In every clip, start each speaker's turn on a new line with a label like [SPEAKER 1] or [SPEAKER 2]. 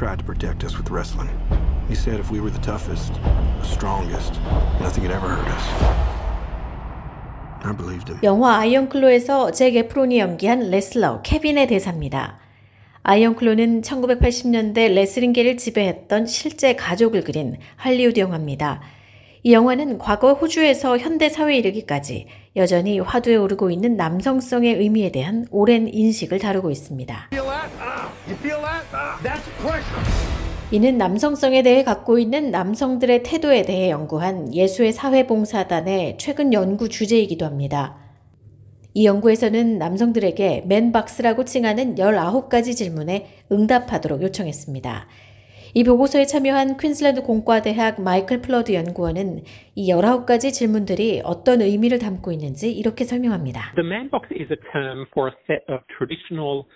[SPEAKER 1] tried to protect us with wrestling. He said if we were the toughest, the strongest, nothing could ever hurt us. I believed him.
[SPEAKER 2] 영화 아이언클로에서 잭 에프론이 연기한 레슬러 케빈의 대사입니다. 아이언클로는 1980년대 레슬링계를 지배했던 실제 가족을 그린 할리우드 영화입니다. 이 영화는 과거 호주에서 현대 사회에 이르기까지 여전히 화두에 오르고 있는 남성성의 의미에 대한 오랜 인식을 다루고 있습니다. 이는 남성성에 대해 갖고 있는 남성들의 태도에 대해 연구한 예수회 사회봉사단의 최근 연구 주제이기도 합니다. 이 연구에서는 남성들에게 man box라고 칭하는 19가지 질문에 응답하도록 요청했습니다. 이 보고서에 참여한 퀸슬랜드 공과대학 마이클 플러드 연구원은 이 19가지 질문들이 어떤 의미를 담고 있는지 이렇게 설명합니다.
[SPEAKER 3] The man box is a term for a set of traditional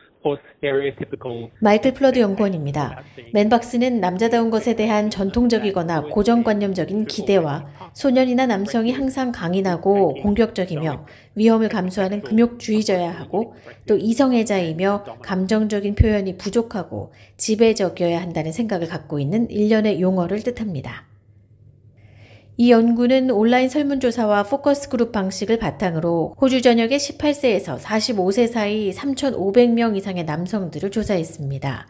[SPEAKER 2] 마이클 플러드 연구원입니다. man box는 남자다운 것에 대한 전통적이거나 고정관념적인 기대와 소년이나 남성이 항상 강인하고 공격적이며 위험을 감수하는 금욕주의자야 하고 또 이성애자이며 감정적인 표현이 부족하고 지배적이어야 한다는 생각을 갖고 있는 일련의 용어를 뜻합니다. 이 연구는 온라인 설문조사와 focus group 방식을 바탕으로 호주 전역의 18세에서 45세 사이 3,500명 이상의 남성들을 조사했습니다.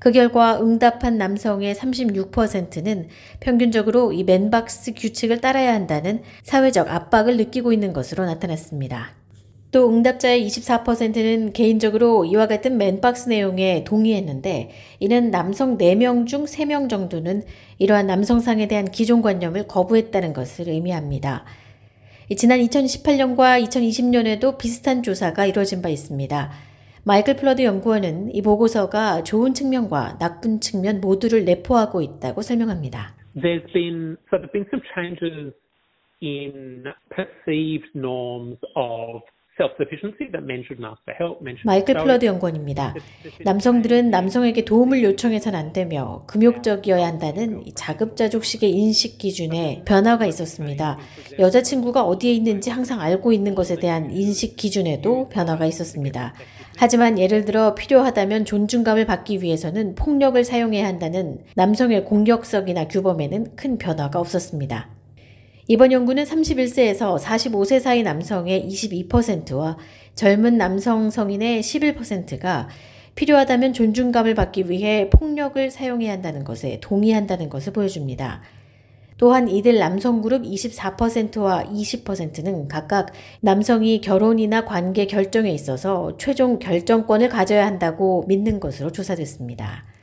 [SPEAKER 2] 그 결과 응답한 남성의 36%는 평균적으로 이 맨박스 규칙을 따라야 한다는 사회적 압박을 느끼고 있는 것으로 나타났습니다. 또 응답자의 24%는 개인적으로 이와 같은 맨박스 내용에 동의했는데 이는 남성 4명 중 3명 정도는 이러한 남성상에 대한 기존관념을 거부했다는 것을 의미합니다. 지난 2018년과 2020년에도 비슷한 조사가 이루어진 바 있습니다. 마이클 플러드 연구원은 이 보고서가 좋은 측면과 나쁜 측면 모두를 내포하고 있다고 설명합니다.
[SPEAKER 3] There's been so there've been some changes in perceived norms of
[SPEAKER 2] 마이클 플러드 연구원입니다. 남성들은 남성에게 도움을 요청해서는 안 되며 금욕적이어야 한다는 이 자급자족식의 인식 기준에 변화가 있었습니다. 여자친구가 어디에 있는지 항상 알고 있는 것에 대한 인식 기준에도 변화가 있었습니다. 하지만 예를 들어 필요하다면 존중감을 받기 위해서는 폭력을 사용해야 한다는 남성의 공격성이나 규범에는 큰 변화가 없었습니다. 이번 연구는 31세에서 45세 사이 남성의 22%와 젊은 남성 성인의 11%가 필요하다면 존중감을 받기 위해 폭력을 사용해야 한다는 것에 동의한다는 것을 보여줍니다. 또한 이들 남성 그룹 24%와 20%는 각각 남성이 결혼이나 관계 결정에 있어서 최종 결정권을 가져야 한다고 믿는 것으로 조사됐습니다.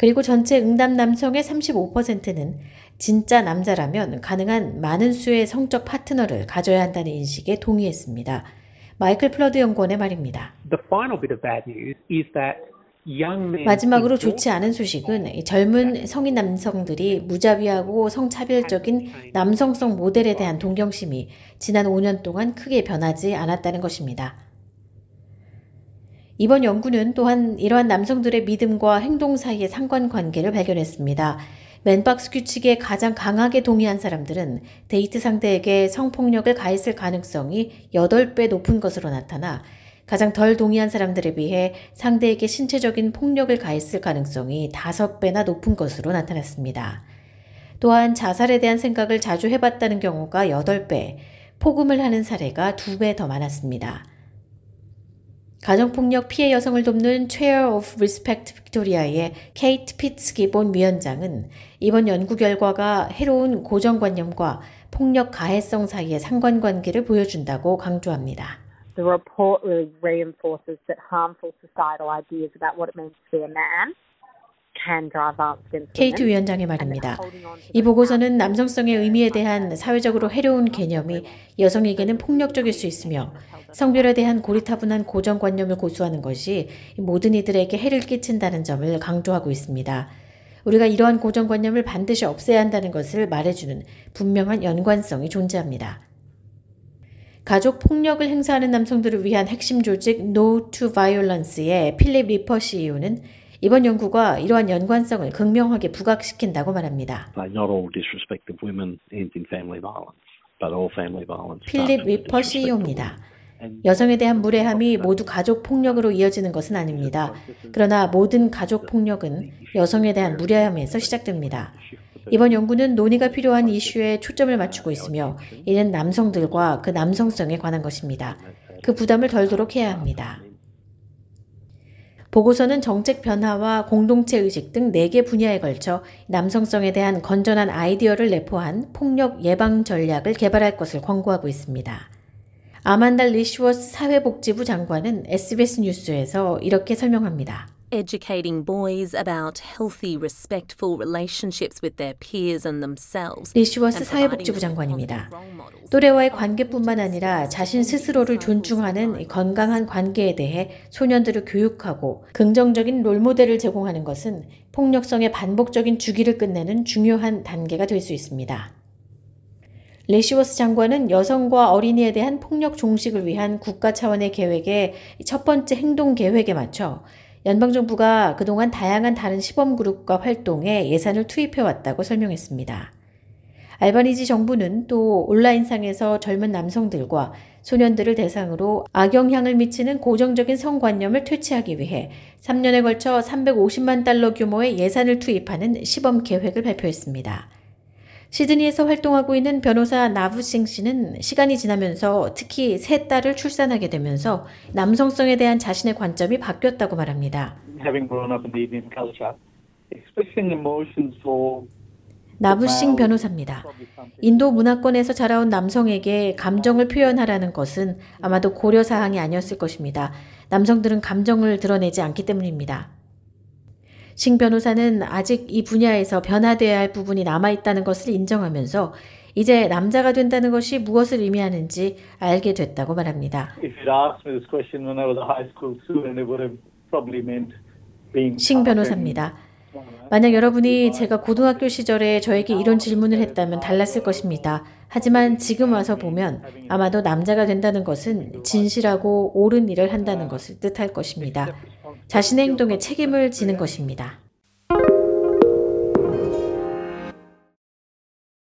[SPEAKER 2] 그리고 전체 응답 남성의 35%는 진짜 남자라면 가능한 많은 수의 성적 파트너를 가져야 한다는 인식에 동의했습니다. 마이클 플러드 연구원의 말입니다. 마지막으로 좋지 않은 소식은 젊은 성인 남성들이 무자비하고 성차별적인 남성성 모델에 대한 동경심이 지난 5년 동안 크게 변하지 않았다는 것입니다. 이번 연구는 또한 이러한 남성들의 믿음과 행동 사이의 상관관계를 발견했습니다. 맨박스 규칙에 가장 강하게 동의한 사람들은 데이트 상대에게 성폭력을 가했을 가능성이 8배 높은 것으로 나타나 가장 덜 동의한 사람들에 비해 상대에게 신체적인 폭력을 가했을 가능성이 5배나 높은 것으로 나타났습니다. 또한 자살에 대한 생각을 자주 해봤다는 경우가 8배, 폭음을 하는 사례가 2배 더 많았습니다. 가정폭력 피해 여성을 돕는 Chair of Respect 빅토리아의 케이트 피츠 기본 위원장은 이번 연구 결과가 해로운 고정관념과 폭력 가해성 사이의 상관관계를 보여준다고 강조합니다.
[SPEAKER 4] The report really reinforces that harmful societal ideas about what it means to be a man
[SPEAKER 2] 케이트 위원장의 말입니다. 이 보고서는 남성성의 의미에 대한 사회적으로 해로운 개념이 여성에게는 폭력적일 수 있으며 성별에 대한 고리타분한 고정관념을 고수하는 것이 모든 이들에게 해를 끼친다는 점을 강조하고 있습니다. 우리가 이러한 고정관념을 반드시 없애야 한다는 것을 말해주는 분명한 연관성이 존재합니다. 가족 폭력을 행사하는 남성들을 위한 핵심 조직 No to Violence의 필립 리퍼 CEO는 이번 연구가 이러한 연관성을 극명하게 부각시킨다고 말합니다. 필립 리퍼 CEO입니다. 여성에 대한 무례함이 모두 가족 폭력으로 이어지는 것은 아닙니다. 그러나 모든 가족 폭력은 여성에 대한 무례함에서 시작됩니다. 이번 연구는 논의가 필요한 이슈에 초점을 맞추고 있으며 이는 남성들과 그 남성성에 관한 것입니다. 그 부담을 덜도록 해야 합니다. 보고서는 정책 변화와 공동체 의식 등 4개 분야에 걸쳐 남성성에 대한 건전한 아이디어를 내포한 폭력 예방 전략을 개발할 것을 권고하고 있습니다. 아만다 리슈워스 사회복지부 장관은 SBS 뉴스에서 이렇게 설명합니다.
[SPEAKER 5] Educating boys about healthy, respectful relationships with their peers and themselves.
[SPEAKER 2] 리슈워스 사회복지부 장관입니다. 또래와의 관계뿐만 아니라 자신 스스로를 존중하는 건강한 관계에 대해 소년들을 교육하고 긍정적인 롤모델을 제공하는 것은 폭력성의 반복적인 주기를 끝내는 중요한 단계가 될 수 있습니다. 레시워스 장관은 여성과 어린이에 대한 폭력 종식을 위한 국가 차원의 계획의 첫 번째 행동 계획에 맞춰 연방정부가 그동안 다양한 다른 시범그룹과 활동에 예산을 투입해왔다고 설명했습니다. 알바니지 정부는 또 온라인상에서 젊은 남성들과 소년들을 대상으로 악영향을 미치는 고정적인 성관념을 퇴치하기 위해 3년에 걸쳐 350만 달러 규모의 예산을 투입하는 시범 계획을 발표했습니다. 시드니에서 활동하고 있는 변호사 나부싱 씨는 시간이 지나면서 특히 세 딸을 출산하게 되면서 남성성에 대한 자신의 관점이 바뀌었다고 말합니다. 나부싱 변호사입니다. 인도 문화권에서 자라온 남성에게 감정을 표현하라는 것은 아마도 고려 사항이 아니었을 것입니다. 남성들은 감정을 드러내지 않기 때문입니다. 싱 변호사는 아직 이 분야에서 변화되어야 할 부분이 남아있다는 것을 인정하면서 이제 남자가 된다는 것이 무엇을 의미하는지 알게 됐다고 말합니다. 싱 변호사입니다. 만약 여러분이 제가 고등학교 시절에 저에게 이런 질문을 했다면 달랐을 것입니다. 하지만 지금 와서 보면 아마도 남자가 된다는 것은 진실하고 옳은 일을 한다는 것을 뜻할 것입니다. 자신의 행동에 책임을 지는 것입니다.